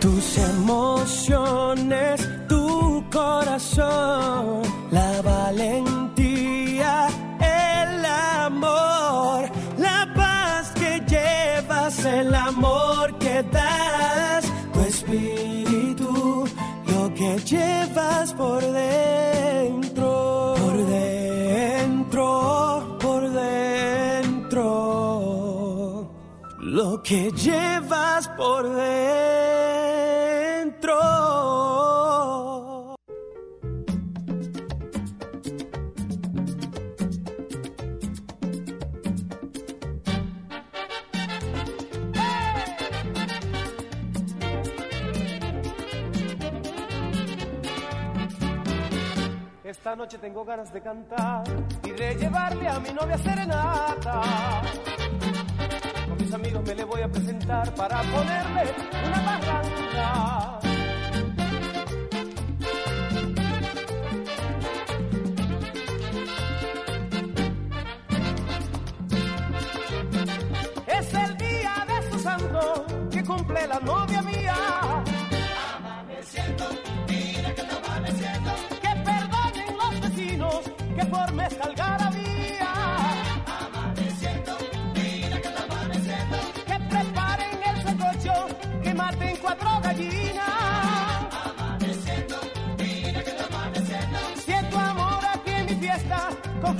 Tus emociones, tu corazón, la valentía, el amor, la paz que llevas, el amor que das, tu espíritu, lo que llevas por dentro, por dentro, por dentro, lo que llevas por dentro. Noche tengo ganas de cantar y de llevarle a mi novia serenata. Con mis amigos me le voy a presentar para ponerle una barranca. Es el día de su santo que cumple la novia mía.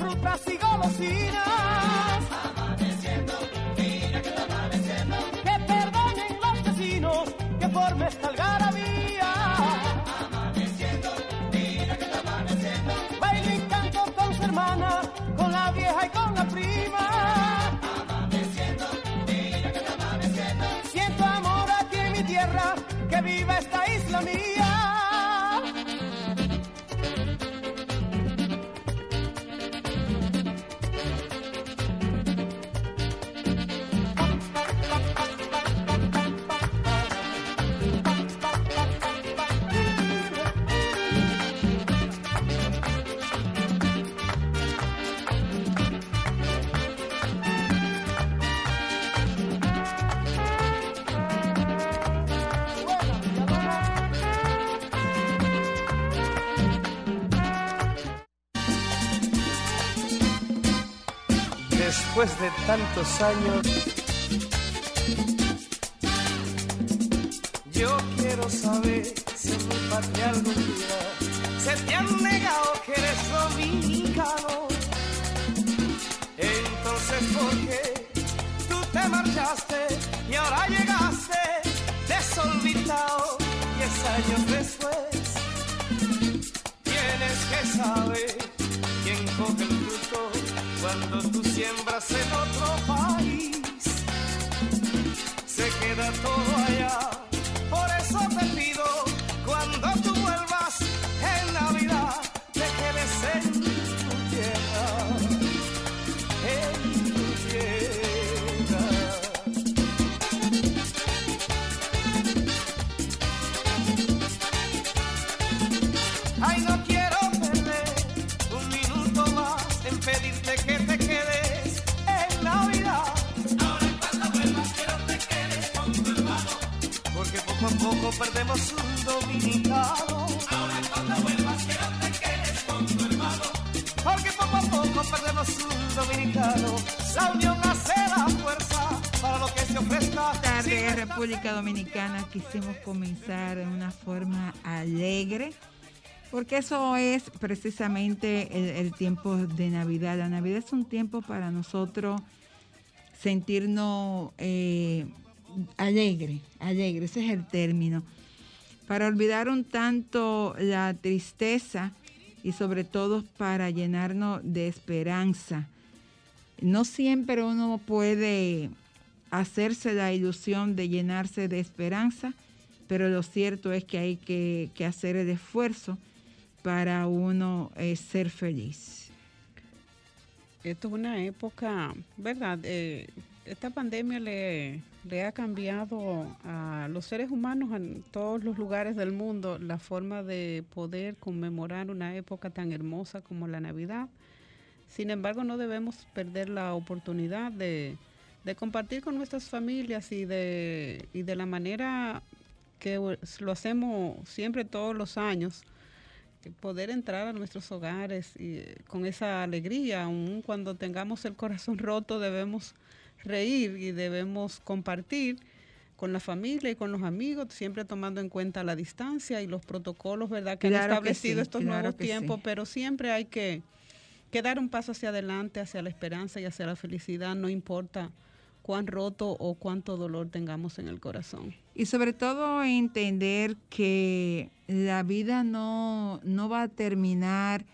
Frutas y golosinas. Tantos años, yo quiero saber si en mi patria algún día se te han negado que eres dominicano. Entonces, ¿por qué tú te marchaste y ahora llegaste desolvitado? Diez años después, tienes que saber quién coge el fruto cuando tú siembras en quisimos comenzar de una forma alegre, porque eso es precisamente el, tiempo de Navidad. La Navidad es un tiempo para nosotros sentirnos eh, alegre, alegre, ese es el término, para olvidar un tanto la tristeza y sobre todo para llenarnos de esperanza. No siempre uno puede hacerse la ilusión de llenarse de esperanza, pero lo cierto es que hay que, hacer el esfuerzo para uno eh, ser feliz. Esto es una época, ¿verdad? Eh, esta pandemia le, le ha cambiado a los seres humanos en todos los lugares del mundo la forma de poder conmemorar una época tan hermosa como la Navidad. Sin embargo, no debemos perder la oportunidad de, de compartir con nuestras familias y de, y de la manera que lo hacemos siempre todos los años, poder entrar a nuestros hogares y, con esa alegría, aun cuando tengamos el corazón roto, debemos reír y debemos compartir con la familia y con los amigos, siempre tomando en cuenta la distancia y los protocolos, ¿verdad? Que han establecido estos nuevos tiempos, pero siempre hay que, que, dar un paso hacia adelante, hacia la esperanza y hacia la felicidad, no importa cuán roto o cuánto dolor tengamos en el corazón. Y sobre todo entender que la vida no, no va a terminar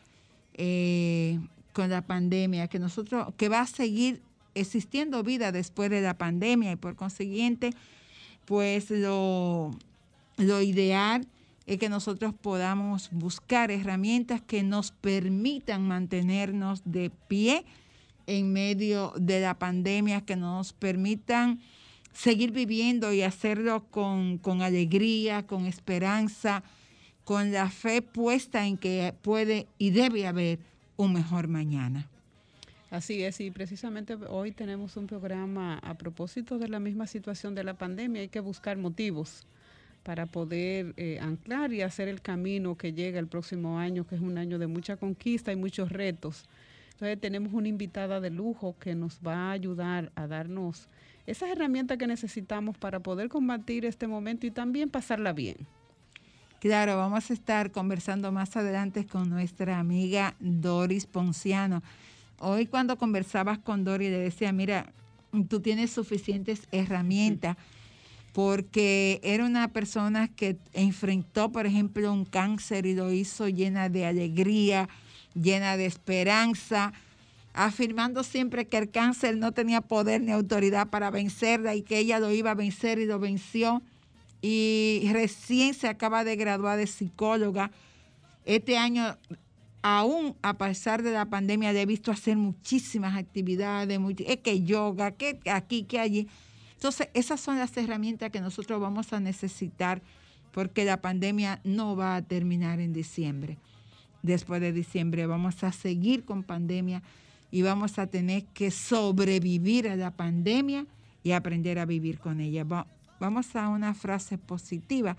eh, con la pandemia, que nosotros, que va a seguir existiendo vida después de la pandemia y por consiguiente, pues lo, lo ideal es que nosotros podamos buscar herramientas que nos permitan mantenernos de pie en medio de la pandemia, que nos permitan seguir viviendo y hacerlo con, alegría, con esperanza, con la fe puesta en que puede y debe haber un mejor mañana. Así es, y precisamente hoy tenemos un programa a propósito de la misma situación de la pandemia. Hay que buscar motivos para poder eh, anclar y hacer el camino que llega el próximo año, que es un año de mucha conquista y muchos retos. Entonces tenemos una invitada de lujo que nos va a ayudar a darnos esas herramientas que necesitamos para poder combatir este momento y también pasarla bien. Claro, vamos a estar conversando más adelante con nuestra amiga Doris Ponciano. Hoy cuando conversabas con Doris le decía, mira, tú tienes suficientes herramientas porque era una persona que enfrentó, por ejemplo, un cáncer y lo hizo llena de alegría, llena de esperanza, afirmando siempre que el cáncer no tenía poder ni autoridad para vencerla y que ella lo iba a vencer y lo venció. Y recién se acaba de graduar de psicóloga. Este año, aún a pesar de la pandemia, he visto hacer muchísimas actividades, es que yoga, que aquí, que allí. Entonces, esas son las herramientas que nosotros vamos a necesitar porque la pandemia no va a terminar en diciembre después de diciembre. Vamos a seguir con pandemia y vamos a tener que sobrevivir a la pandemia y aprender a vivir con ella. vamos a una frase positiva.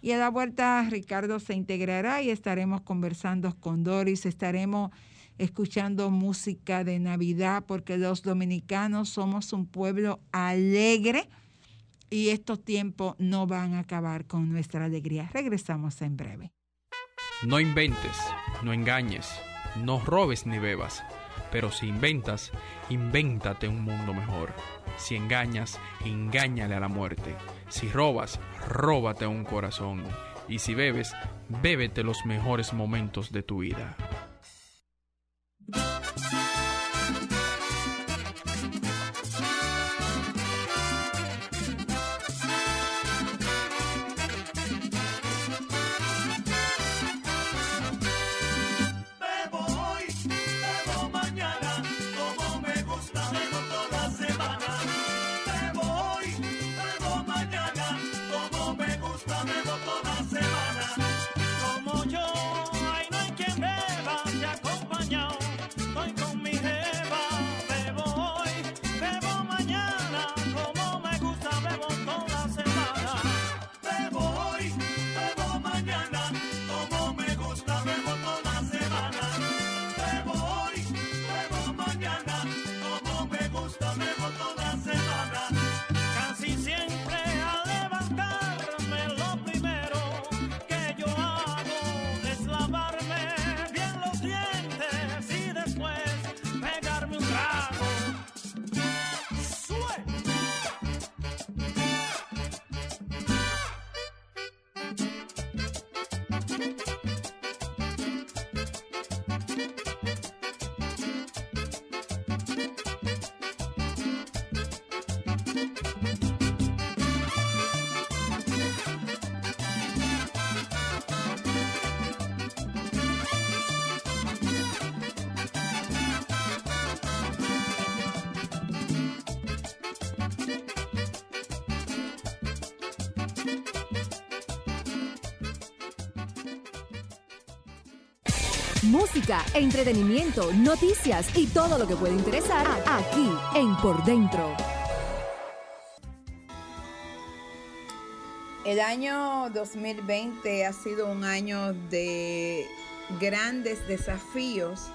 Y a la vuelta Ricardo se integrará y estaremos conversando con Doris, estaremos escuchando música de Navidad porque los dominicanos somos un pueblo alegre y estos tiempos no van a acabar con nuestra alegría. Regresamos en breve. No inventes, no engañes, no robes ni bebas, pero si inventas, invéntate un mundo mejor. Si engañas, engáñale a la muerte. Si robas, róbate un corazón. Y si bebes, bébete los mejores momentos de tu vida. Música, entretenimiento, noticias y todo lo que puede interesar aquí en Por Dentro. El año 2020 ha sido un año de grandes desafíos,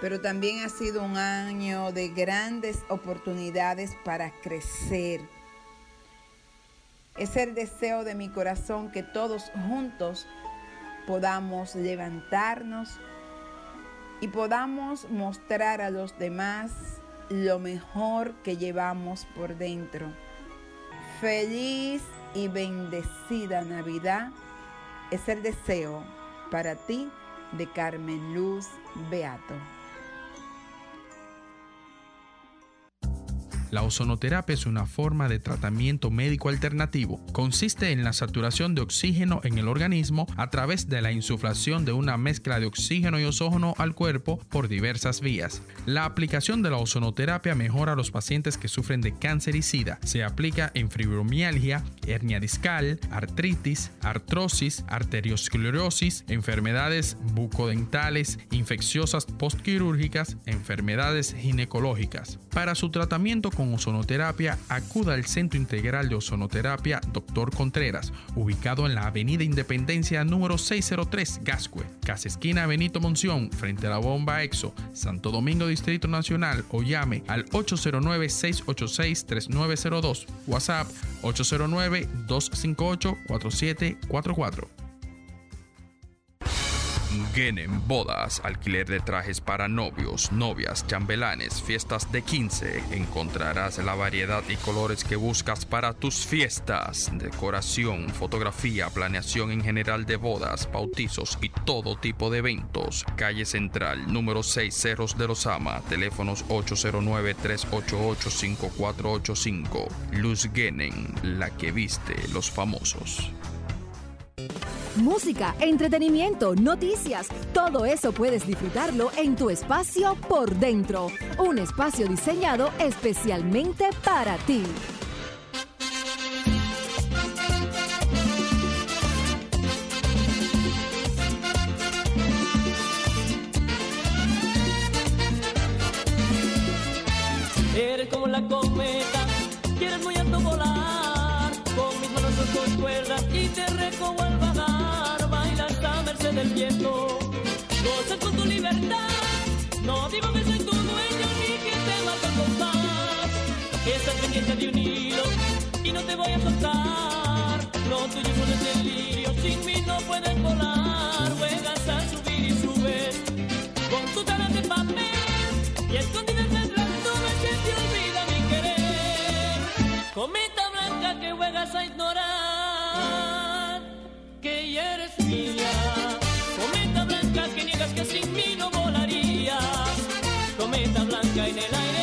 pero también ha sido un año de grandes oportunidades para crecer. Es el deseo de mi corazón que todos juntos podamos levantarnos y podamos mostrar a los demás lo mejor que llevamos por dentro. Feliz y bendecida Navidad es el deseo para ti de Carmen Luz Beato. La ozonoterapia es una forma de tratamiento médico alternativo. Consiste en la saturación de oxígeno en el organismo a través de la insuflación de una mezcla de oxígeno y ozono al cuerpo por diversas vías. La aplicación de la ozonoterapia mejora a los pacientes que sufren de cáncer y sida. Se aplica en fibromialgia, hernia discal, artritis, artrosis, arteriosclerosis, enfermedades bucodentales, infecciosas postquirúrgicas, enfermedades ginecológicas. Para su tratamiento con ozonoterapia, acuda al Centro Integral de Ozonoterapia Dr. Contreras, ubicado en la Avenida Independencia número 603, Gascue, Casa Esquina Benito Monción, frente a la bomba EXO, Santo Domingo Distrito Nacional, o llame al 809-686-3902, WhatsApp 809-258-4744. Genen Bodas, alquiler de trajes para novios, novias, chambelanes, fiestas de 15. Encontrarás la variedad y colores que buscas para tus fiestas. Decoración, fotografía, planeación en general de bodas, bautizos y todo tipo de eventos. Calle Central, número 6 Cerros de los Ama, teléfonos 809-388-5485. Luz Genen, la que viste los famosos. Música, entretenimiento, noticias, todo eso puedes disfrutarlo en tu espacio por dentro. Un espacio diseñado especialmente para ti. Del gozas con tu libertad, no digo que soy tu dueño ni que te mato el compás, estás pendiente de un hilo y no te voy a soltar, lo tuyo son el delirio, sin mí no puedes volar, juegas a subir y subes, con tu cara de papel y escondidas las nubes que te olvida mi querer, cometa blanca que juegas a ignorar que sin mí no volarías. Cometa blanca en el aire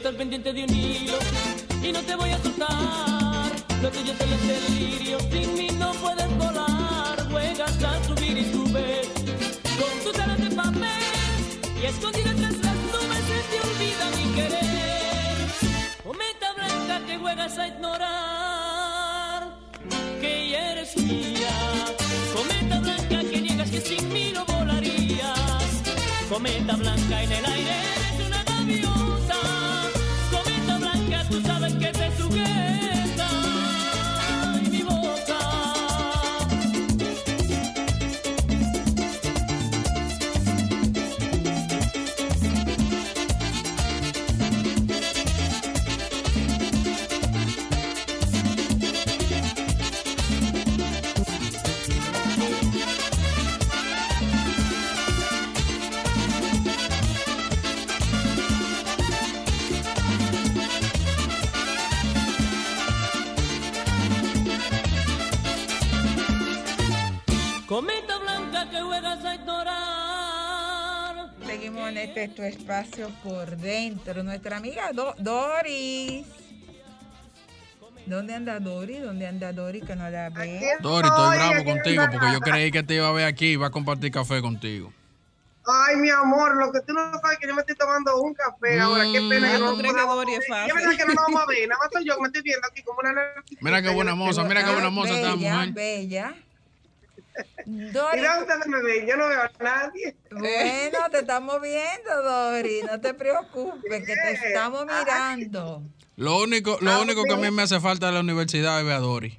Estás pendiente de un hilo y no te voy a soltar. Lo tuyo es el delirio, sin mí no puedes volar. Juegas a subir y subes con tus alas de papel y escondida tras las nubes se te olvida mi querer. Cometa blanca que juegas a ignorar que ya eres mía. Cometa blanca que niegas que sin mí no volarías. Cometa blanca en el aire eres una gaviota. Este tu espacio por dentro. Nuestra amiga Do- Doris. ¿Dónde anda Doris? ¿Dónde anda Doris que no la ve? Dori, estoy bravo contigo porque yo creí que te iba a ver aquí y iba a compartir café contigo. Ay, mi amor, lo que tú no sabes que yo me estoy tomando un café ahora. Qué pena. Mm. que ¿Tú no crees que Dori es fácil? Yo que no nos vamos a ver. Nada más soy yo que me estoy viendo aquí como una Mira qué buena moza, mira qué buena Ah, moza esta bella, mujer. bella. Doris, Mira, ustedes me ven. Yo no veo a nadie. bueno, te estamos viendo, Doris. No te preocupes, que te estamos mirando. Lo único, lo único que a mí me hace falta de la universidad es ver a Dori.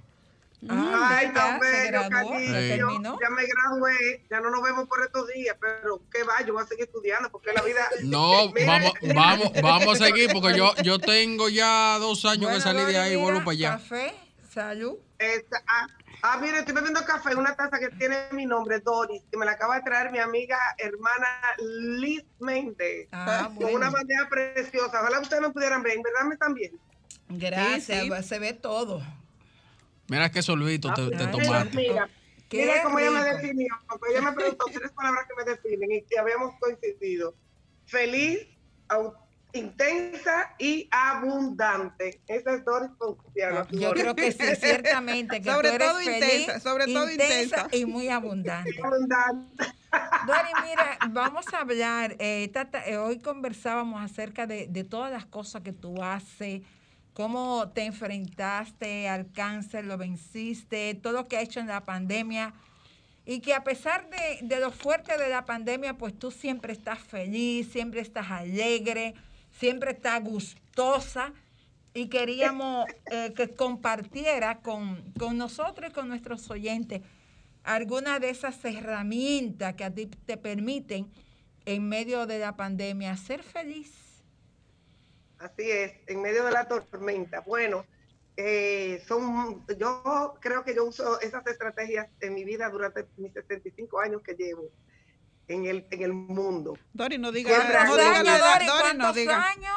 Ay, ya, tan se bello, ya me gradué, ya no nos vemos por estos días, pero qué va, yo voy a seguir estudiando porque la vida. No, Mira, vamos, vamos, vamos a seguir porque yo, yo tengo ya dos años Bueno, que salí de ahí y vuelvo para allá. Café, salud. Esta- ah, ah, mire, estoy bebiendo café en una taza que tiene mi nombre, Doris, que me la acaba de traer mi amiga hermana Liz Méndez. Ah, Con una bandeja preciosa. Ojalá ustedes me pudieran ver, en verdad me están. Gracias, Sí, sí. se ve todo. Mira qué solvito te, te Ay, tomaste. Mira, Qué mira cómo ella me definió. porque Ella me preguntó tres palabras que me definen y que habíamos coincidido. Feliz, au- intensa y abundante. Esa es Doris Ponciano. Yo creo que sí, ciertamente, que Sobre tú eres todo feliz, intensa, sobre todo intensa. y muy abundante. Abundante. Dori, mira, vamos a hablar, eh, Tata, eh, hoy conversábamos acerca de, de todas las cosas que tú haces, cómo te enfrentaste al cáncer, lo venciste, todo lo que has hecho en la pandemia. Y que a pesar de, de lo fuerte de la pandemia, pues tú siempre estás feliz, siempre estás alegre, siempre estás gustosa. Y queríamos eh, que compartiera con, con nosotros y con nuestros oyentes algunas de esas herramientas que a ti te permiten en medio de la pandemia ser feliz. Así es, en medio de la tormenta. Bueno, eh, son, yo creo que yo uso esas estrategias en mi vida durante mis 65 años que llevo en el, en el mundo. Dori, no diga ¿Cuántos nada. ¿Cuántos No diga años, nada. Dori? Dori, no ¿Cuántos diga. años?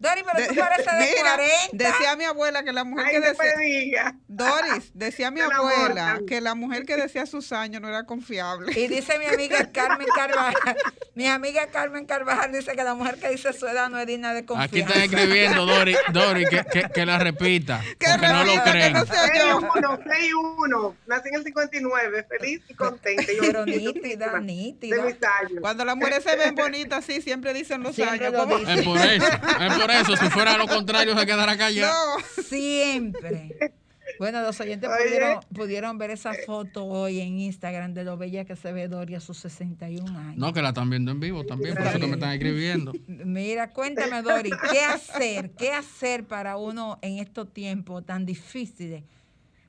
Dori, pero tú De- pareces de Mira, 40. decía mi abuela que la mujer Ay, que decía, diga. Doris, decía mi abuela que la mujer que decía sus años no era confiable. Y dice mi amiga Carmen Carvajal, mi amiga Carmen Carvajal dice que la mujer que dice su edad no es digna de Aquí confianza. están escribiendo, Dori, Dori que, que, que la repita, Que porque no lo repita, creen. no se oyó. 6-1, 6-1. Nací en el 59, feliz y contenta. Pero orgullosa nítida, De nítida. mis años. Cuando las mujeres se ven bonitas, sí, siempre dicen los Siempre años. lo. Es por eso, es por eso. Si fuera lo contrario, se quedará callado. No. Siempre. Bueno, los oyentes Oye. pudieron, pudieron ver esa foto hoy en Instagram de lo bella que se ve Doria a sus 61 años. No, que la están viendo en vivo también, por eso que me están escribiendo. Mira, cuéntame, Dori, ¿qué hacer? ¿Qué hacer para uno en estos tiempos tan difíciles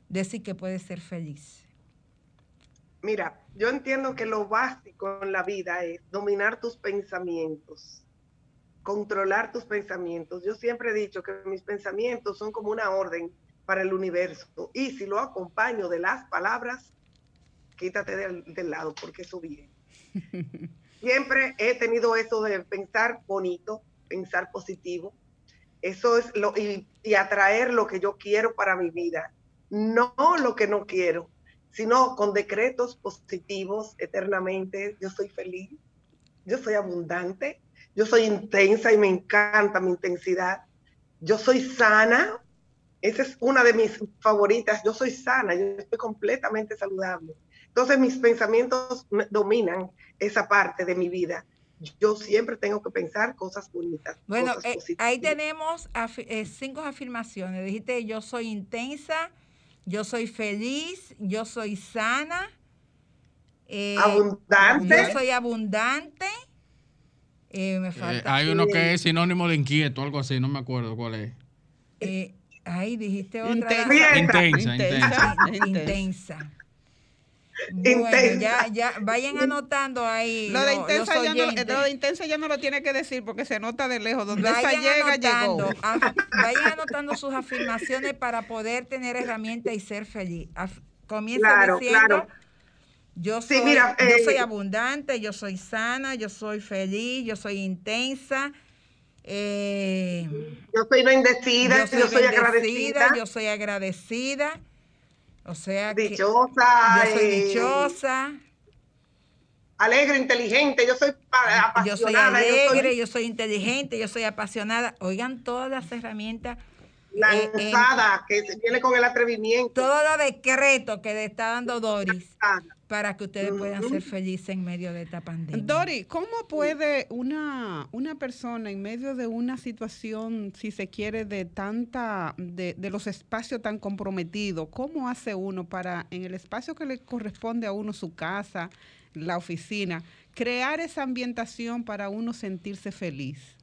decir que puede ser feliz? Mira, yo entiendo que lo básico en la vida es dominar tus pensamientos, controlar tus pensamientos. Yo siempre he dicho que mis pensamientos son como una orden para el universo y si lo acompaño de las palabras, quítate del, del lado porque eso viene. Siempre he tenido eso de pensar bonito, pensar positivo. Eso es lo y, y atraer lo que yo quiero para mi vida, no lo que no quiero sino con decretos positivos eternamente. Yo soy feliz, yo soy abundante, yo soy intensa y me encanta mi intensidad. Yo soy sana, esa es una de mis favoritas. Yo soy sana, yo estoy completamente saludable. Entonces mis pensamientos dominan esa parte de mi vida. Yo siempre tengo que pensar cosas bonitas. Bueno, cosas eh, positivas. ahí tenemos eh, cinco afirmaciones. Dijiste, yo soy intensa, yo soy feliz, yo soy sana, eh, abundante. yo soy abundante. Eh, me Eh, falta. hay uno que es sinónimo de inquieto, algo así, no me acuerdo cuál es. eh, ahí dijiste otra. Intensa. Intensa, intensa. Intensa. Bueno, Intensa. ya, ya, vayan anotando ahí. Lo de, intensa los ya no, oyentes. lo de intensa ya no lo tiene que decir porque se nota de lejos. Donde esa Vayan llega, anotando, llegó. vayan anotando sus afirmaciones para poder tener herramientas y ser feliz. Af- comienza Claro, diciendo, claro. Yo Sí, soy, yo eh, soy abundante, yo soy sana, yo soy feliz, yo soy intensa, eh, Yo soy no indecida, yo soy, bendecida, agradecida, yo soy agradecida, o sea que dichosa. yo soy eh, dichosa. alegre, inteligente, yo soy apasionada. Yo soy alegre, yo soy... inteligente, yo soy apasionada. Oigan todas las herramientas. Lanzada, eh, que viene con el atrevimiento. Todo lo decreto que le está dando Doris para que ustedes puedan ser felices en medio de esta pandemia. Doris, ¿cómo puede una, una persona en medio de una situación, si se quiere, de tanta, de, de los espacios tan comprometidos, cómo hace uno para, en el espacio que le corresponde a uno, su casa, la oficina, crear esa ambientación para uno sentirse feliz?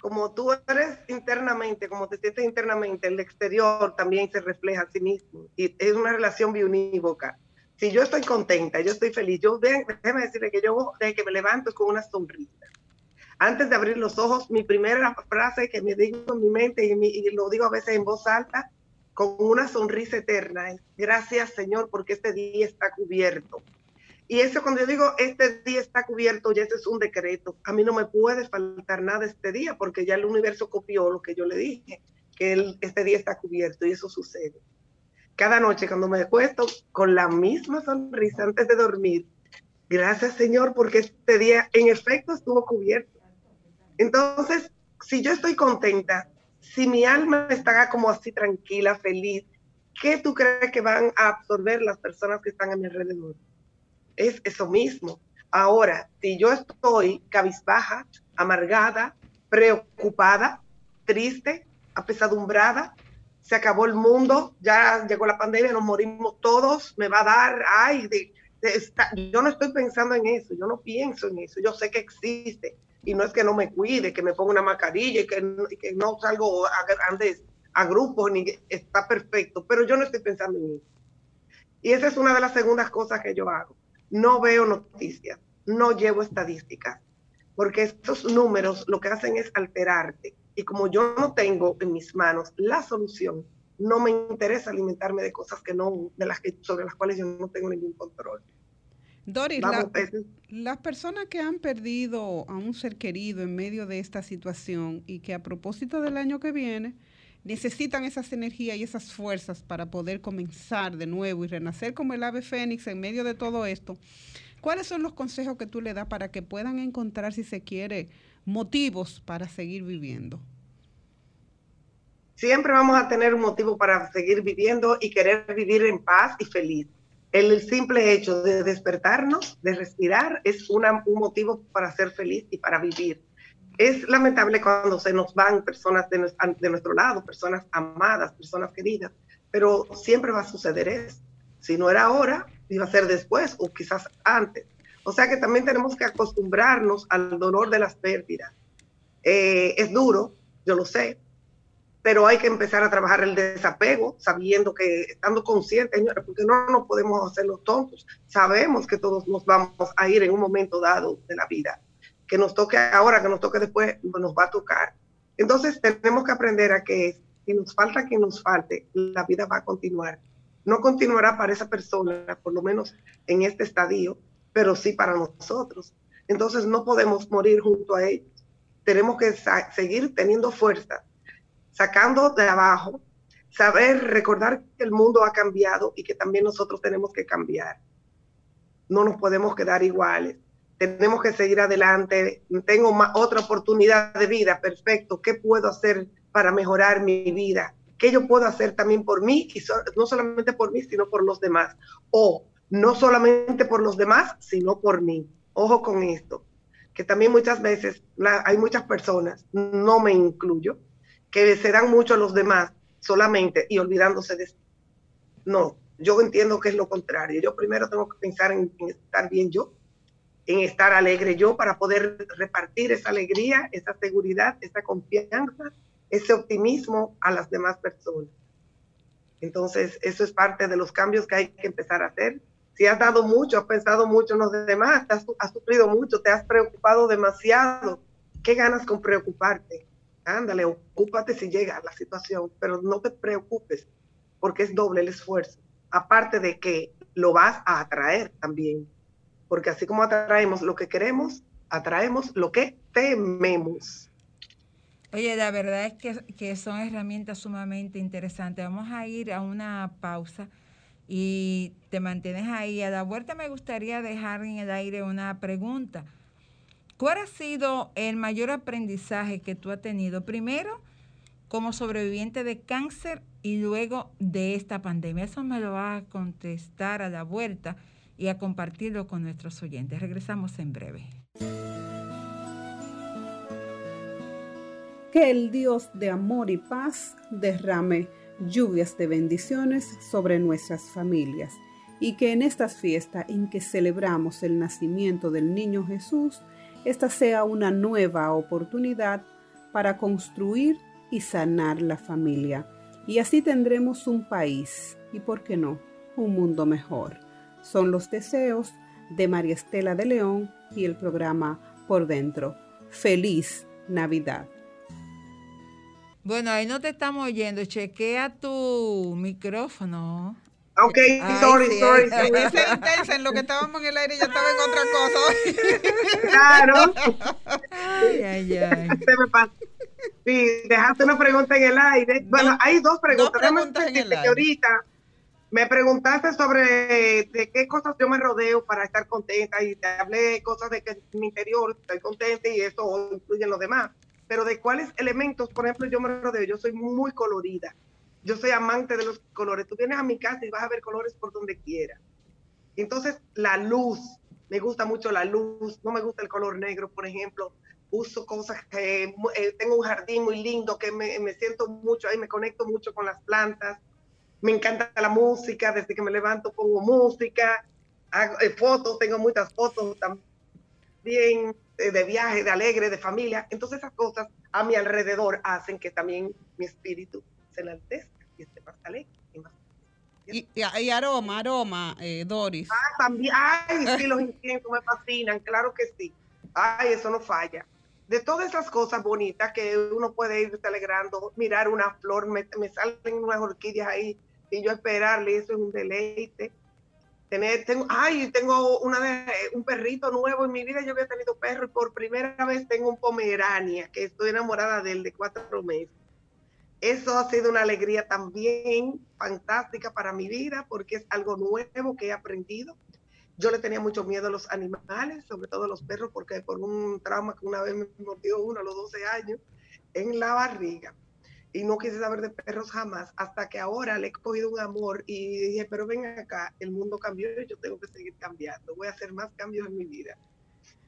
Como tú eres internamente, como te sientes internamente, el exterior también se refleja a sí mismo. Y es una relación biunívoca. Si yo estoy contenta, yo estoy feliz, yo déjeme decirle que yo desde que me levanto con una sonrisa. Antes de abrir los ojos, mi primera frase que me digo en mi mente y, lo digo a veces en voz alta, con una sonrisa eterna, es gracias Señor porque este día está cubierto y eso cuando yo digo, este día está cubierto, ya ese es un decreto. A mí no me puede faltar nada este día porque ya el universo copió lo que yo le dije, que este día está cubierto y eso sucede. Cada noche cuando me acuesto con la misma sonrisa antes de dormir, gracias Señor porque este día en efecto estuvo cubierto. Entonces, si yo estoy contenta, si mi alma está como así tranquila, feliz, ¿qué tú crees que van a absorber las personas que están a mi alrededor? es eso mismo. Ahora, si yo estoy cabizbaja, amargada, preocupada, triste, apesadumbrada, se acabó el mundo, ya llegó la pandemia, nos morimos todos, me va a dar, ay, de, yo no estoy pensando en eso, yo no pienso en eso, yo sé que existe y no es que no me cuide, que me ponga una mascarilla y que, que no salgo a grandes a grupos, ni está perfecto, pero yo no estoy pensando en eso. Y esa es una de las segundas cosas que yo hago no veo noticias, no llevo estadísticas, porque estos números lo que hacen es alterarte. Y como yo no tengo en mis manos la solución, no me interesa alimentarme de cosas que no, de las que, sobre las cuales yo no tengo ningún control. Doris, las personas que han perdido a un ser querido en medio de esta situación y que a propósito del año que viene necesitan esas energías y esas fuerzas para poder comenzar de nuevo y renacer como el ave fénix en medio de todo esto. ¿Cuáles son los consejos que tú le das para que puedan encontrar, si se quiere, motivos para seguir viviendo? Siempre vamos a tener un motivo para seguir viviendo y querer vivir en paz y feliz. El simple hecho de despertarnos, de respirar, es un motivo para ser feliz y para vivir es lamentable cuando se nos van personas de, nuestro lado, personas amadas, personas queridas, pero siempre va a suceder eso. Si no era ahora, iba a ser después o quizás antes. O sea que también tenemos que acostumbrarnos al dolor de las pérdidas. Eh, es duro, yo lo sé, pero hay que empezar a trabajar el desapego, sabiendo que, estando conscientes, señores, porque no nos podemos hacer los tontos. Sabemos que todos nos vamos a ir en un momento dado de la vida que nos toque ahora, que nos toque después, nos va a tocar. Entonces tenemos que aprender a que si nos falta que nos falte, la vida va a continuar. No continuará para esa persona, por lo menos en este estadio, pero sí para nosotros. Entonces no podemos morir junto a ellos. Tenemos que seguir teniendo fuerza, sacando de abajo, saber recordar que el mundo ha cambiado y que también nosotros tenemos que cambiar. No nos podemos quedar iguales tenemos que seguir adelante, tengo otra oportunidad de vida, perfecto, ¿qué puedo hacer para mejorar mi vida? ¿Qué yo puedo hacer también por mí y no solamente por mí, sino por los demás? O no solamente por los demás, sino por mí. Ojo con esto, que también muchas veces hay muchas personas, no me incluyo, que se dan mucho a los demás solamente y olvidándose de No, yo entiendo que es lo contrario. Yo primero tengo que pensar en estar bien yo, en estar alegre yo para poder repartir esa alegría, esa seguridad, esa confianza, ese optimismo a las demás personas. Entonces, eso es parte de los cambios que hay que empezar a hacer. Si has dado mucho, has pensado mucho en los demás, has, sufrido mucho, te has preocupado demasiado, ¿qué ganas con preocuparte? Ándale, ocúpate si llega la situación, pero no te preocupes, porque es doble el esfuerzo. Aparte de que lo vas a atraer también porque así como atraemos lo que queremos, atraemos lo que tememos. Oye, la verdad es que, que son herramientas sumamente interesantes. Vamos a ir a una pausa y te mantienes ahí. A la vuelta me gustaría dejar en el aire una pregunta. ¿Cuál ha sido el mayor aprendizaje que tú has tenido? Primero, como sobreviviente de cáncer y luego de esta pandemia. Eso me lo va a contestar a la vuelta y a compartirlo con nuestros oyentes. Regresamos en breve. Que el Dios de amor y paz derrame lluvias de bendiciones sobre nuestras familias y que en estas fiestas en que celebramos el nacimiento del niño Jesús, esta sea una nueva oportunidad para construir y sanar la familia. Y así tendremos un país y, ¿por qué no?, un mundo mejor. Son los deseos de María Estela de León y el programa Por Dentro. Feliz Navidad. Bueno, ahí no te estamos oyendo. Chequea tu micrófono. Ok, sorry, sorry. Esa intensa en lo que estábamos en el aire, yo estaba en otra cosa. Claro. Ay, ay, ay. Se me pasó. Sí, dejaste una pregunta en el aire. Bueno, hay dos preguntas. dos preguntas en el que aire. ahorita me preguntaste sobre de qué cosas yo me rodeo para estar contenta y te hablé cosas de que en mi interior estoy contenta y eso influye en los demás. Pero de cuáles elementos, por ejemplo, yo me rodeo. Yo soy muy colorida. Yo soy amante de los colores. Tú vienes a mi casa y vas a ver colores por donde quieras. Entonces, la luz, me gusta mucho la luz, no me gusta el color negro, por ejemplo. Uso cosas que eh, tengo un jardín muy lindo, que me, me siento mucho ahí, me conecto mucho con las plantas. Me encanta la música, desde que me levanto pongo música, hago eh, fotos, tengo muchas fotos también eh, de viaje, de alegre, de familia. Entonces esas cosas a mi alrededor hacen que también mi espíritu se enaltezca y esté más alegre. y más y aroma, aroma, eh, Doris. Ah, también, ay, sí, los inciensos me fascinan, claro que sí. Ay, eso no falla. De todas esas cosas bonitas que uno puede irse alegrando, mirar una flor, me, me salen unas orquídeas ahí, y yo esperarle, eso es un deleite. Tener, tengo, ay, tengo una de, un perrito nuevo en mi vida, yo había tenido perro y por primera vez tengo un pomerania, que estoy enamorada de él de cuatro meses. Eso ha sido una alegría también fantástica para mi vida porque es algo nuevo que he aprendido. Yo le tenía mucho miedo a los animales, sobre todo a los perros, porque por un trauma que una vez me mordió uno a los 12 años en la barriga. Y no quise saber de perros jamás, hasta que ahora le he cogido un amor y dije, pero ven acá, el mundo cambió y yo tengo que seguir cambiando, voy a hacer más cambios en mi vida.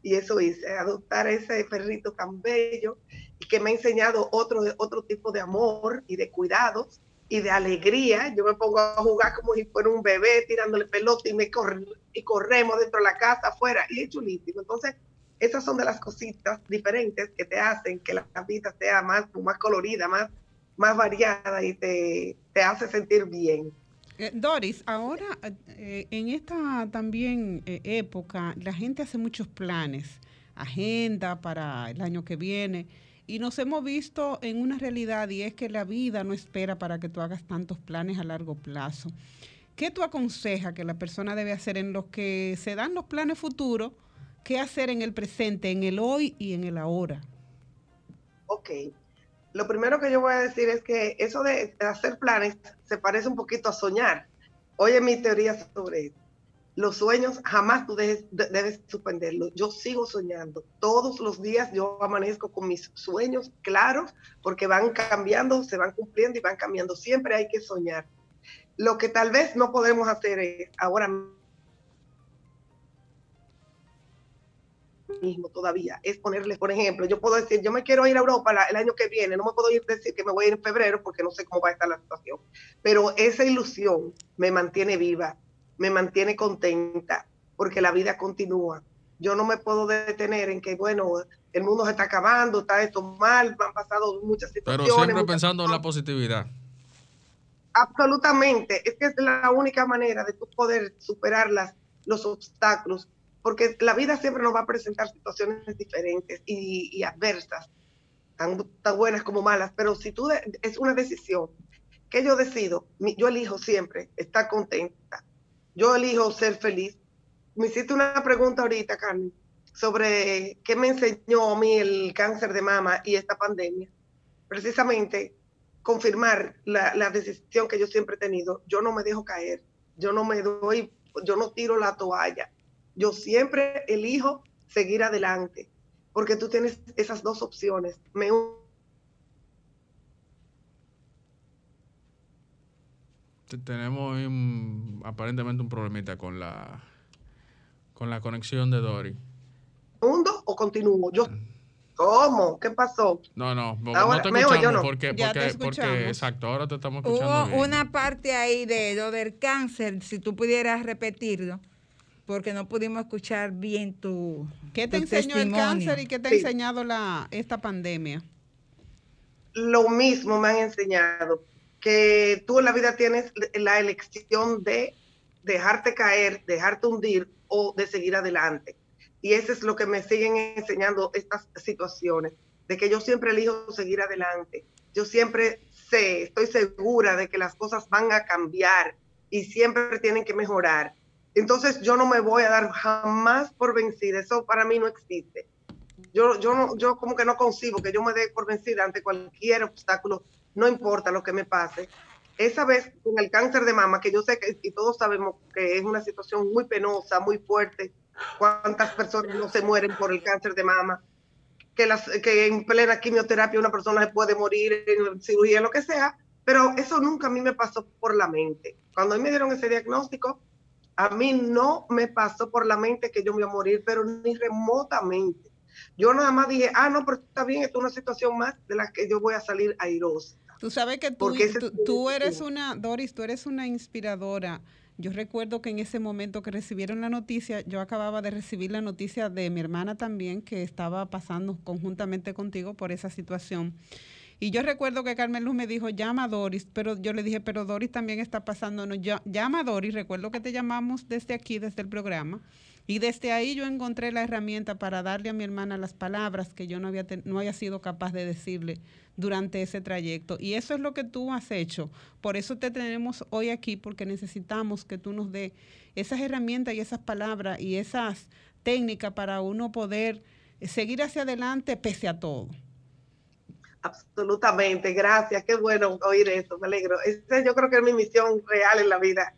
Y eso hice, adoptar ese perrito tan bello y que me ha enseñado otro, otro tipo de amor y de cuidados y de alegría. Yo me pongo a jugar como si fuera un bebé tirándole pelota y me corremos dentro de la casa, afuera, y es chulísimo. Entonces, esas son de las cositas diferentes que te hacen que la vida sea más, más colorida, más, más variada y te, te hace sentir bien. Eh, Doris, ahora eh, en esta también eh, época la gente hace muchos planes, agenda para el año que viene y nos hemos visto en una realidad y es que la vida no espera para que tú hagas tantos planes a largo plazo. ¿Qué tú aconsejas que la persona debe hacer en los que se dan los planes futuros? ¿Qué hacer en el presente, en el hoy y en el ahora? Ok. Lo primero que yo voy a decir es que eso de hacer planes se parece un poquito a soñar. Oye, mi teoría sobre eso. Los sueños jamás tú debes suspenderlos. Yo sigo soñando. Todos los días yo amanezco con mis sueños claros porque van cambiando, se van cumpliendo y van cambiando. Siempre hay que soñar. Lo que tal vez no podemos hacer es ahora mismo todavía es ponerle, por ejemplo, yo puedo decir, yo me quiero ir a Europa la- el año que viene, no me puedo ir decir que me voy a ir en febrero porque no sé cómo va a estar la situación, pero esa ilusión me mantiene viva, me mantiene contenta, porque la vida continúa. Yo no me puedo detener en que, bueno, el mundo se está acabando, está esto mal, han pasado muchas Pero situaciones. siempre muchas pensando en la positividad. Absolutamente, es que es la única manera de tú poder superar las, los obstáculos, porque la vida siempre nos va a presentar situaciones diferentes y, adversas, tan, buenas como malas, pero si tú, es una decisión que yo decido, yo elijo siempre estar contenta, yo elijo ser feliz. Me hiciste una pregunta ahorita, Carmen, sobre qué me enseñó a mí el cáncer de mama y esta pandemia. Precisamente confirmar la, la decisión que yo siempre he tenido. Yo no me dejo caer. yo no me doy, yo no tiro la toalla. Yo siempre elijo seguir adelante, porque tú tienes esas dos opciones. Me tenemos aparentemente un problemita con la con la conexión de Dori. ¿Mundo o continúo? Yo ¿Cómo? ¿Qué pasó? No, no, no te escuchamos porque, porque, porque, exacto, ahora te estamos escuchando. Hubo una parte ahí de lo del cáncer, si tú pudieras repetirlo, porque no pudimos escuchar bien tu. ¿Qué te enseñó el cáncer y qué te ha enseñado la, esta pandemia? Lo mismo me han enseñado, que tú en la vida tienes la elección de dejarte caer, dejarte hundir o de seguir adelante y eso es lo que me siguen enseñando estas situaciones, de que yo siempre elijo seguir adelante. Yo siempre sé, estoy segura de que las cosas van a cambiar y siempre tienen que mejorar. Entonces yo no me voy a dar jamás por vencida, eso para mí no existe. Yo, yo, no, yo como que no concibo que yo me dé por vencida ante cualquier obstáculo, no importa lo que me pase. Esa vez con el cáncer de mama, que yo sé que y todos sabemos que es una situación muy penosa, muy fuerte, cuántas personas no se mueren por el cáncer de mama, que, las, que en plena quimioterapia una persona se puede morir en cirugía, lo que sea, pero eso nunca a mí me pasó por la mente. Cuando a mí me dieron ese diagnóstico, a mí no me pasó por la mente que yo me iba a morir, pero ni remotamente. Yo nada más dije, ah, no, pero está bien, esto es una situación más de la que yo voy a salir airosa. Tú sabes que tú, tú, tú eres una, Doris, tú eres una inspiradora yo recuerdo que en ese momento que recibieron la noticia, yo acababa de recibir la noticia de mi hermana también, que estaba pasando conjuntamente contigo por esa situación. Y yo recuerdo que Carmen Luz me dijo, llama a Doris, pero yo le dije, pero Doris también está pasando. No, llama a Doris, recuerdo que te llamamos desde aquí, desde el programa. Y desde ahí yo encontré la herramienta para darle a mi hermana las palabras que yo no había, no sido capaz de decirle durante ese trayecto. Y eso es lo que tú has hecho. Por eso te tenemos hoy aquí, porque necesitamos que tú nos dé esas herramientas y esas palabras y esas técnicas para uno poder seguir hacia adelante pese a todo. Absolutamente, gracias, qué bueno oír eso, me alegro. Esa yo creo que es mi misión real en la vida,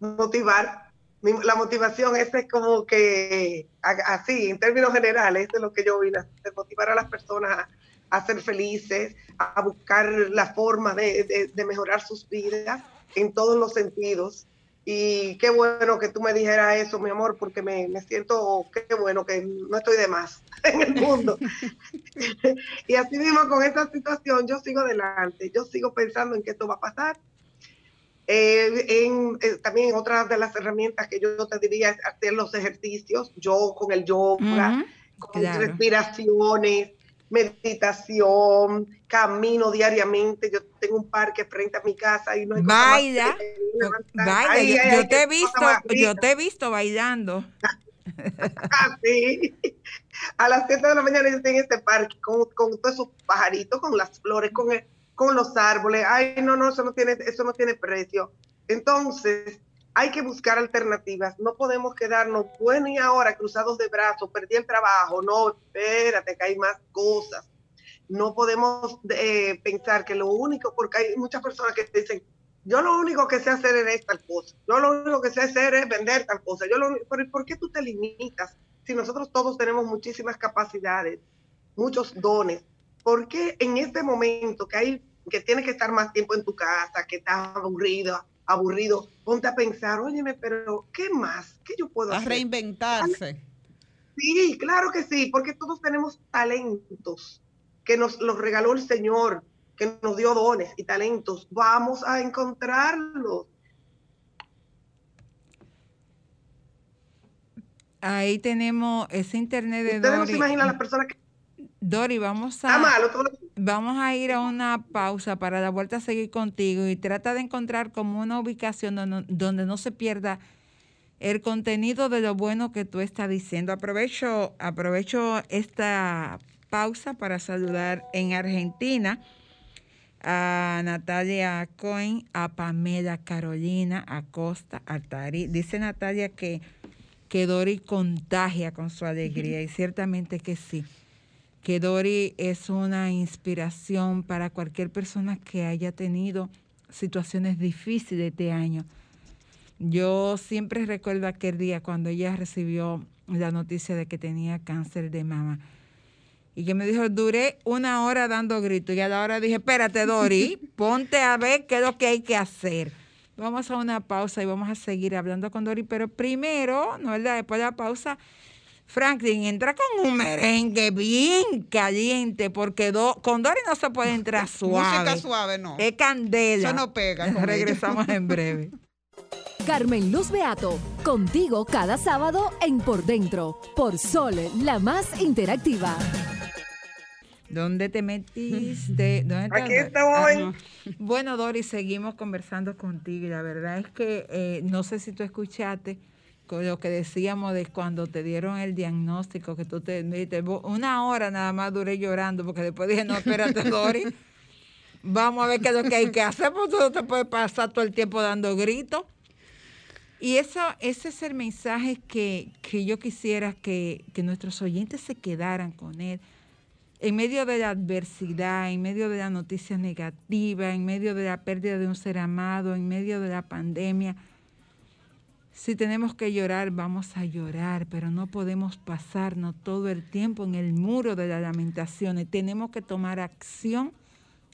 motivar. La motivación, esa es como que, así, en términos generales, es lo que yo vine a motivar a las personas a, a ser felices, a buscar la forma de, mejorar sus vidas en todos los sentidos. Y qué bueno que tú me dijeras eso, mi amor, porque me, siento, qué bueno que no estoy de más en el mundo. y así mismo con esta situación, yo sigo adelante, yo sigo pensando en que esto va a pasar. Eh, en, eh, también otra de las herramientas que yo te diría es hacer los ejercicios, yo con el yoga, con respiraciones, meditación, camino diariamente. Yo tengo un parque frente a mi casa y no hay Baila, baila. yo, te he visto, yo te he visto bailando. Así. A las 7 de la mañana yo estoy en este parque con, con todos esos pajaritos, con las flores, con, con los árboles. Ay, no, no, eso no tiene, eso no tiene precio. Entonces, hay que buscar alternativas. No podemos quedarnos, bueno, y ahora cruzados de brazos, perdí el trabajo. No, espérate, que hay más cosas. No podemos eh, pensar que lo único, porque hay muchas personas que dicen, yo lo único que sé hacer es tal cosa, yo lo único que sé hacer es vender tal cosa. Yo lo, pero ¿por qué tú te limitas? Si nosotros todos tenemos muchísimas capacidades, muchos dones, ¿por qué en este momento que hay que tienes que estar más tiempo en tu casa, que estás aburrido, aburrido, ponte a pensar, óyeme, pero ¿qué más? ¿Qué yo puedo hacer? A reinventarse. Sí, claro que sí, porque todos tenemos talentos que nos los regaló el Señor, que nos dio dones y talentos. Vamos a encontrarlos. Ahí tenemos ese internet de Ustedes no se imaginan las personas que Dori, vamos a, vamos a ir a una pausa para la vuelta a seguir contigo y trata de encontrar como una ubicación donde, no se pierda el contenido de lo bueno que tú estás diciendo. Aprovecho, aprovecho esta pausa para saludar en Argentina a Natalia Cohen, a Pamela Carolina Acosta Altari. Dice Natalia que, que Dori contagia con su alegría y ciertamente que sí que Dori es una inspiración para cualquier persona que haya tenido situaciones difíciles este año. Yo siempre recuerdo aquel día cuando ella recibió la noticia de que tenía cáncer de mama. Y que me dijo, duré una hora dando gritos. Y a la hora dije, espérate, Dori, ponte a ver qué es lo que hay que hacer. Vamos a una pausa y vamos a seguir hablando con Dori. Pero primero, ¿no es verdad? Después de la pausa, Franklin entra con un merengue bien caliente, porque do- con Dori no se puede entrar suave. Música suave, no. Es candela. Eso no pega Regresamos en breve. Carmen Luz Beato, contigo cada sábado en Por Dentro, por Sol, la más interactiva. ¿Dónde te metiste? ¿Dónde te- Aquí estoy. Ajá. Bueno, Dori, seguimos conversando contigo y la verdad es que eh, no sé si tú escuchaste lo que decíamos de cuando te dieron el diagnóstico, que tú te dijiste, "Bo- una hora nada más duré llorando, porque después dije, no, espérate, Dori, vamos a ver qué es lo que hay que hacer, porque tú no te puedes pasar todo el tiempo dando gritos. Y eso, ese es el mensaje que, que yo quisiera que, que nuestros oyentes se quedaran con él en medio de la adversidad, en medio de la noticia negativa, en medio de la pérdida de un ser amado, en medio de la pandemia. Si tenemos que llorar, vamos a llorar, pero no podemos pasarnos todo el tiempo en el muro de las lamentaciones. Tenemos que tomar acción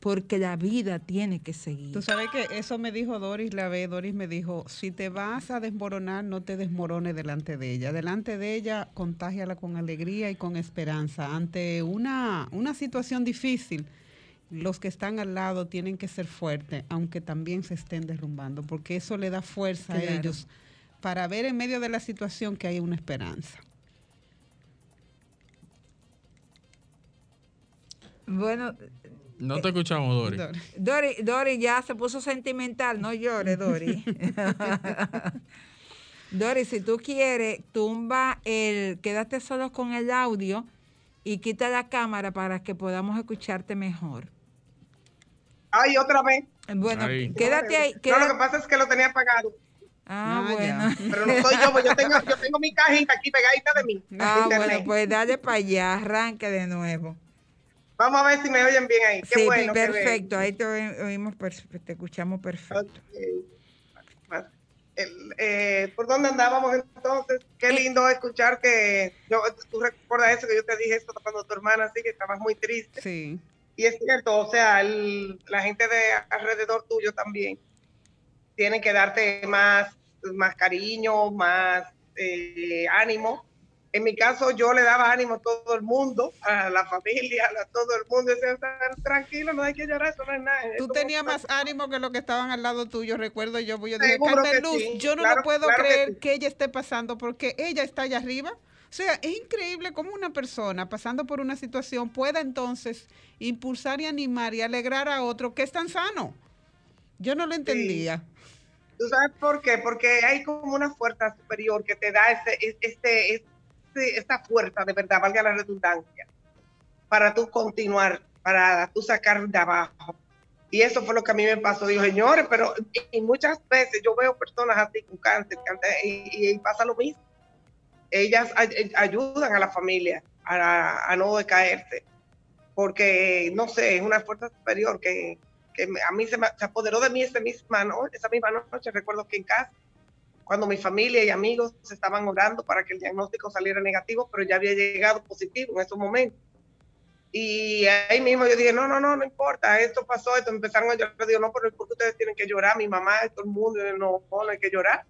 porque la vida tiene que seguir. Tú sabes que eso me dijo Doris la vez. Doris me dijo, si te vas a desmoronar, no te desmorones delante de ella. Delante de ella, contágiala con alegría y con esperanza. Ante una, una situación difícil, los que están al lado tienen que ser fuertes, aunque también se estén derrumbando, porque eso le da fuerza Claro. a ellos para ver en medio de la situación que hay una esperanza. Bueno, No te escuchamos, Dori. Dori, Dori ya se puso sentimental, no llores, Dori. Dori, si tú quieres, tumba el, quédate solo con el audio y quita la cámara para que podamos escucharte mejor. Ay, otra vez. Bueno, Ahí. quédate ahí. No, lo quédate- que pasa es que lo tenía apagado. Ah, Ah, bueno. Pero no soy yo, pues yo tengo, yo tengo mi cajita aquí pegadita de mí. Ah, bueno, pues dale para allá, arranque de nuevo. Vamos a ver si me oyen bien ahí. Qué sí, bueno. perfecto, ahí te oí- oímos, perfe- te escuchamos perfecto. El, eh, ¿Por dónde andábamos entonces? Qué Eh. lindo escuchar que yo, tú recuerdas eso que yo te dije esto cuando tu hermana así que estabas muy triste. Sí. Y es cierto, o sea, el- la gente de alrededor tuyo también tiene que darte más, más cariño, más eh, ánimo. En mi caso, yo le daba ánimo a todo el mundo, a la familia, a todo el mundo. Decía, tranquilo, no hay que llorar, eso no es nada. Tú tenías más ánimo que los que estaban al lado tuyo, recuerdo yo. pues Yo dije, Luz, sí, yo no claro- lo puedo claro que creer sí. que, ella esté pasando porque ella está allá arriba. O sea, es increíble cómo una persona pasando por una situación pueda entonces impulsar y animar y alegrar a otro que es tan sano. Yo no lo entendía. ¿Tú sabes por qué? Porque hay como una fuerza superior que te da ese, este, este, esta fuerza de verdad, valga la redundancia, para tú continuar, para tú sacar de abajo. Y eso fue lo que a mí me pasó. Digo, señores, pero y muchas veces yo veo personas así con cáncer, cáncer, y, y pasa lo mismo. Ellas ay- ayudan a la familia a, a no decaerse, porque, no sé, es una fuerza superior que, me- a mí se, me, apoderó de mí esa misma, noche. Recuerdo que en casa, cuando mi familia y amigos estaban orando para que el diagnóstico saliera negativo, pero ya había llegado positivo en esos momentos. Y ahí mismo yo dije, no, no, no, no importa, esto pasó, esto empezaron a llorar. Yo digo, no, pero ¿por qué ustedes tienen que llorar? Mi mamá, todo el mundo, no, no, hay que llorar.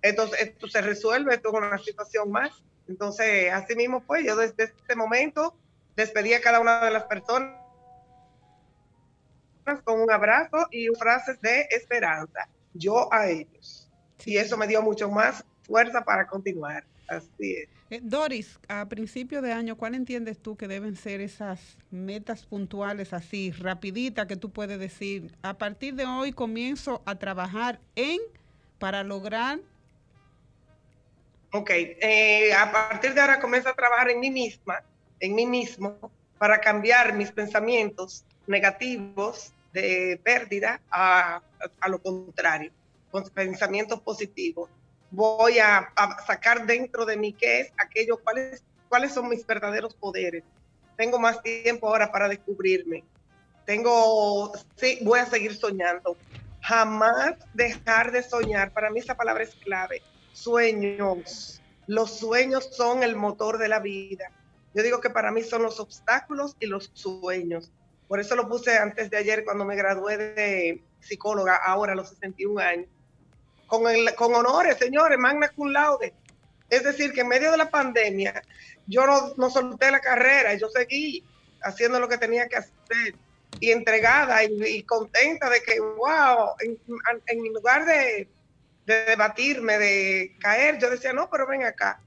Entonces, esto se resuelve, esto es una situación más. Entonces, así mismo fue. Yo desde este momento despedí a cada una de las personas con un abrazo y frases de esperanza. Yo a ellos. Y eso me dio mucho más fuerza para continuar. Así es. Eh, Doris, a principio de año, ¿cuál entiendes tú que deben ser esas metas puntuales así, rapidita, que tú puedes decir, a partir de hoy comienzo a trabajar en para lograr Ok, eh, a partir de ahora comienzo a trabajar en mí misma, en mí mismo, para cambiar mis pensamientos negativos de pérdida a, a lo contrario, con pensamientos positivos. Voy a, a sacar dentro de mí qué es aquello, cuáles, cuáles son mis verdaderos poderes. Tengo más tiempo ahora para descubrirme. Tengo, sí, voy a seguir soñando. jamás dejar de soñar. Para mí esa palabra es clave. Sueños. Los sueños son el motor de la vida. Yo digo que para mí son los obstáculos y los sueños. Por eso lo puse antes de ayer cuando me gradué de psicóloga, ahora a los 61 años. Con, el, con honores, señores, magna cum laude. Es decir, que en medio de la pandemia yo no, no solté la carrera, yo seguí haciendo lo que tenía que hacer y entregada y, contenta de que, wow, en, lugar de, de, debatirme, de caer, yo decía, no, pero ven acá,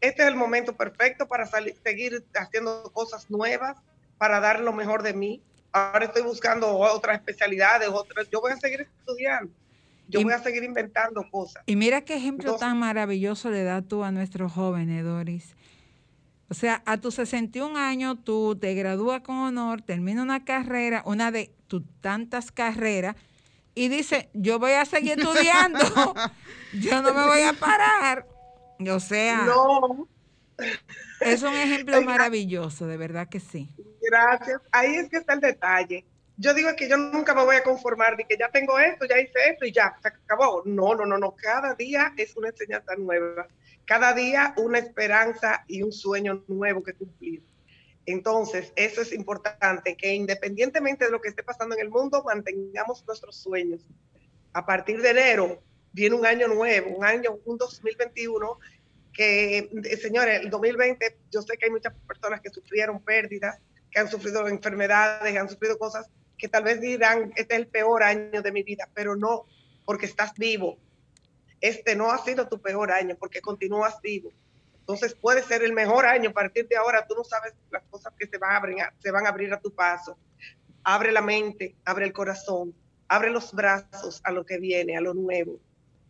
este es el momento perfecto para salir, seguir haciendo cosas nuevas, para dar lo mejor de mí. Ahora estoy buscando otras especialidades, otras, yo voy a seguir estudiando. Yo voy a seguir inventando cosas. Y mira qué ejemplo tan maravilloso le das tú a nuestros jóvenes, Doris. O sea, a tus 61 años tú te gradúas con honor, terminas una carrera, una de tus tantas carreras, y dice, yo voy a seguir estudiando, yo no me voy a parar. O sea, no. Es un ejemplo maravilloso, de verdad que sí. Gracias. Ahí es que está el detalle. Yo digo que yo nunca me voy a conformar de que ya tengo esto, ya hice esto y ya, se acabó. No, no, no, no. Cada día es una enseñanza nueva cada día una esperanza y un sueño nuevo que cumplir. Entonces, eso es importante, que independientemente de lo que esté pasando en el mundo, mantengamos nuestros sueños. A partir de enero viene un año nuevo, un año, un 2021, que, señores, el 2020, yo sé que hay muchas personas que sufrieron pérdidas, que han sufrido enfermedades, que han sufrido cosas que tal vez dirán, este es el peor año de mi vida, pero no, porque estás vivo, este no ha sido tu peor año porque continúas vivo. Entonces puede ser el mejor año. A partir de ahora tú no sabes las cosas que se van a abrir, se van a, abrir a tu paso. Abre la mente, abre el corazón, abre los brazos a lo que viene, a lo nuevo.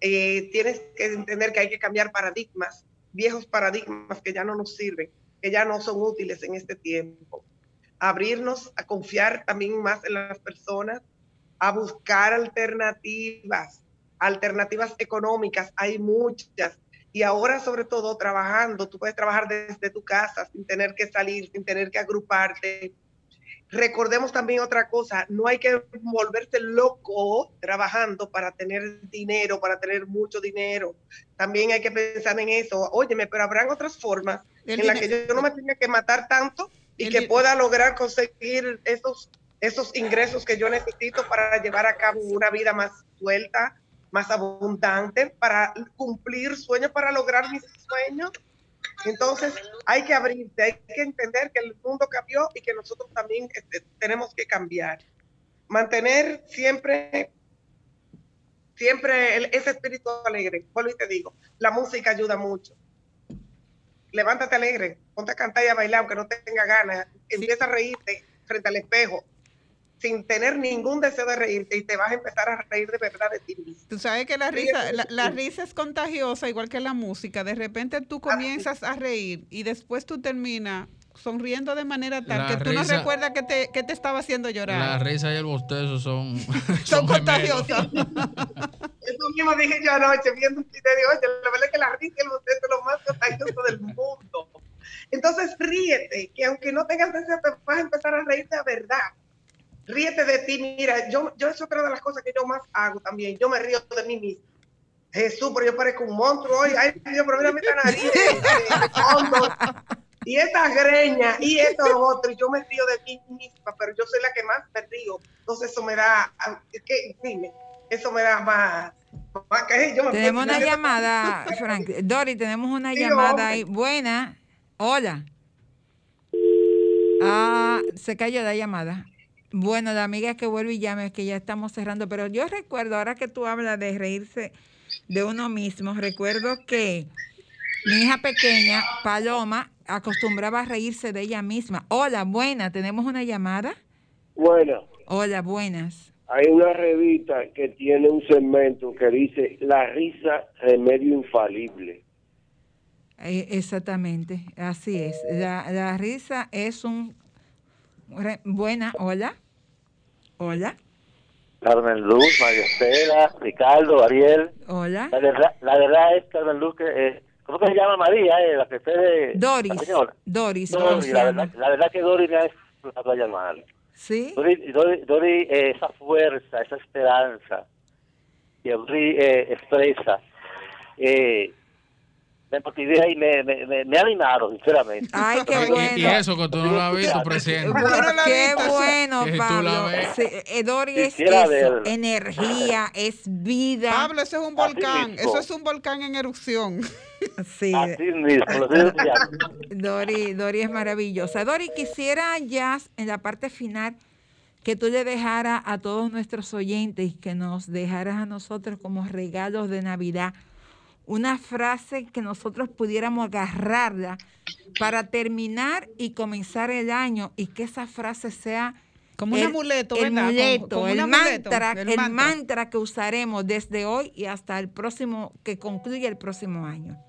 Eh, tienes que entender que hay que cambiar paradigmas, viejos paradigmas que ya no nos sirven, que ya no son útiles en este tiempo. Abrirnos a confiar también más en las personas, a buscar alternativas, alternativas económicas, hay muchas. Y ahora sobre todo trabajando, tú puedes trabajar desde tu casa sin tener que salir, sin tener que agruparte. Recordemos también otra cosa, no hay que volverse loco trabajando para tener dinero, para tener mucho dinero. También hay que pensar en eso. Óyeme, pero habrán otras formas en las que yo no me tenga que matar tanto y que pueda lograr conseguir esos, esos ingresos que yo necesito para llevar a cabo una vida más suelta, más abundante para cumplir sueños, para lograr mis sueños. Entonces hay que abrirse, hay que entender que el mundo cambió y que nosotros también este, tenemos que cambiar. Mantener siempre, siempre ese espíritu alegre. Vuelvo y te digo, la música ayuda mucho. Levántate alegre, ponte a cantar y a bailar aunque no tenga ganas, empieza a reírte frente al espejo, sin tener ningún deseo de reírte y te vas a empezar a reír de verdad de ti mismo. Tú sabes que la risa, la, risa es contagiosa, igual que la música. De repente tú comienzas a reír y después tú terminas sonriendo de manera tal que tú no recuerdas que te, que te estaba haciendo llorar. La risa y el bostezo son, son, contagiosas. Eso mismo dije yo anoche viendo un video. Oye, la verdad es que la risa y el bostezo son lo más contagioso del mundo. Entonces ríete, que aunque no tengas deseo, te vas a empezar a reírte de verdad ríete de ti. Mira, yo, yo es otra de las cosas que yo más hago también. Yo me río de mí mismo. Jesús, pero yo parezco un monstruo hoy. Ay, Dios, pero mira esta nariz y esta greña y esto lo otro. Y yo me río de mí misma, pero yo soy la que más me río. Entonces eso me da, ¿qué? dime, eso me da más. tenemos una llamada, Frank. Dori, tenemos una llamada ahí. Buena. Hola. Ah, se cayó la llamada. Bueno, la amiga que vuelve y llame, es que ya estamos cerrando, pero yo recuerdo, ahora que tú hablas de reírse de uno mismo, recuerdo que mi hija pequeña, Paloma, acostumbraba a reírse de ella misma. Hola, buena, ¿tenemos una llamada? Buena. Hola, buenas. Hay una revista que tiene un segmento que dice La risa, remedio infalible. Eh, exactamente, así es. La, la risa es un buena, hola. Hola. Carmen Luz, María Estela, Ricardo, Ariel. Hola. La verdad, la verdad es, Carmen Luz, que, eh, ¿cómo se llama María? Eh, la que esté de... Doris. Doris. Doris la, verdad, la verdad que Doris me ha a llamar. Sí. Doris, Doris, Doris eh, esa fuerza, esa esperanza, que Henry eh, expresa, eh, me motivé y me, me, me, me animaron, sinceramente. Ay, qué bueno. Y, eso que tú no lo has visto, presidente. Bueno, qué bueno, Pablo. Sí, eh, Dori es eso, energía, es vida. Pablo, eso es un volcán. Eso es un volcán en erupción. Sí, Así mismo. Dori, Dori es maravillosa. Dori, quisiera ya en la parte final que tú le dejaras a todos nuestros oyentes y que nos dejaras a nosotros como regalos de Navidad una frase que nosotros pudiéramos agarrarla para terminar y comenzar el año y que esa frase sea Como un el, amuleto, el ¿verdad? Como- muleto, como un el, amuleto, mantra, el el mantra. mantra que usaremos desde hoy y hasta el próximo, que concluye el próximo año.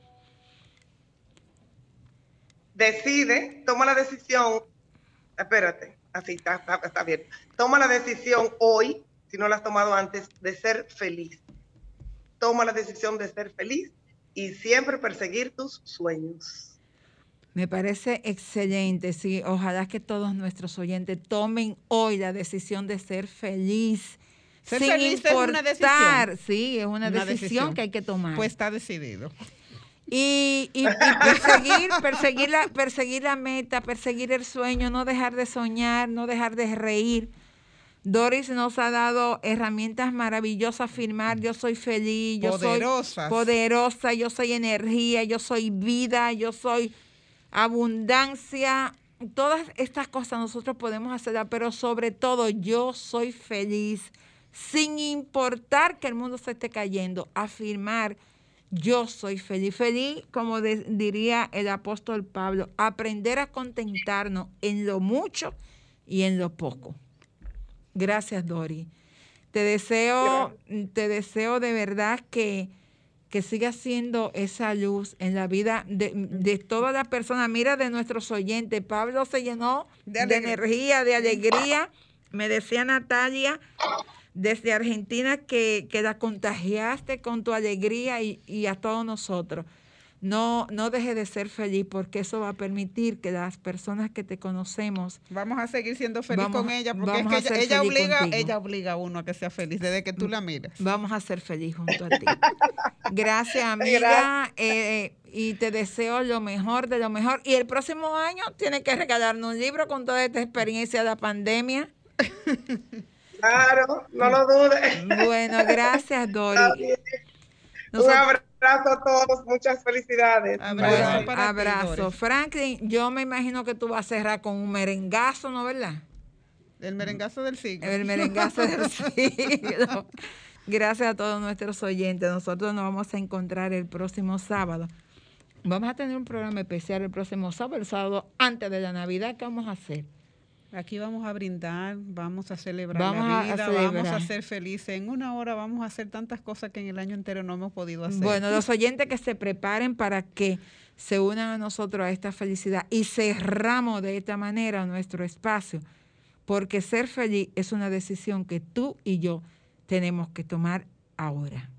decide, toma la decisión, espérate, así está, está, está bien, toma la decisión hoy, si no la has tomado antes, de ser feliz. Toma la decisión de ser feliz y siempre perseguir tus sueños. Me parece excelente, sí. Ojalá que todos nuestros oyentes tomen hoy la decisión de ser feliz. Ser sin feliz es una decisión. Sí, es una, Una decisión, decisión. que hay que tomar. Pues está decidido. y, y- y perseguir, perseguir, la, perseguir la meta, perseguir el sueño, no dejar de soñar, no dejar de reír. Doris nos ha dado herramientas maravillosas a afirmar, yo soy feliz, yo Poderosas. soy poderosa, yo soy energía, yo soy vida, yo soy abundancia. Todas estas cosas nosotros podemos hacerlas, pero sobre todo yo soy feliz, sin importar que el mundo se esté cayendo, afirmar yo soy feliz. Feliz, como de- diría el apóstol Pablo, aprender a contentarnos en lo mucho y en lo poco. Gracias, Dori. Te deseo, te deseo de verdad que, que sigas siendo esa luz en la vida de, de todas las personas. Mira, de nuestros oyentes. Pablo se llenó De energía, de alegría. Me decía Natalia desde Argentina que, que la contagiaste con tu alegría y, y a todos nosotros. No, no dejes de ser feliz porque eso va a permitir que las personas que te conocemos Vamos a seguir siendo feliz Vamos- con ella porque es que a ella, ser ella feliz obliga, contigo. ella obliga a uno a que sea feliz desde que tú la miras. Vamos a ser feliz junto a ti. Gracias, amiga. Gracias. eh, y te deseo lo mejor de lo mejor. Y el próximo año tienes que regalarnos un libro con toda esta experiencia de la pandemia. Claro, no lo dudes. Bueno, gracias, Dori. Un Nosotros- abrazo a todos, muchas felicidades. Abrazo bueno, para abrazo. Franklin, yo me imagino que tú vas a cerrar con un merengazo, ¿no verdad? El merengazo del siglo. El merengazo del siglo. Gracias a todos nuestros oyentes. Nosotros nos vamos a encontrar el próximo sábado. Vamos a tener un programa especial el próximo sábado, el sábado antes de la Navidad. ¿Qué vamos a hacer? Aquí vamos a brindar, vamos a celebrar Vamos la a vida, vamos a ser felices. En una hora vamos a hacer tantas cosas que en el año entero no hemos podido hacer. Bueno, los oyentes que se preparen para que se unan a nosotros a esta felicidad y cerramos de esta manera nuestro espacio, porque ser feliz es una decisión que tú y yo tenemos que tomar ahora.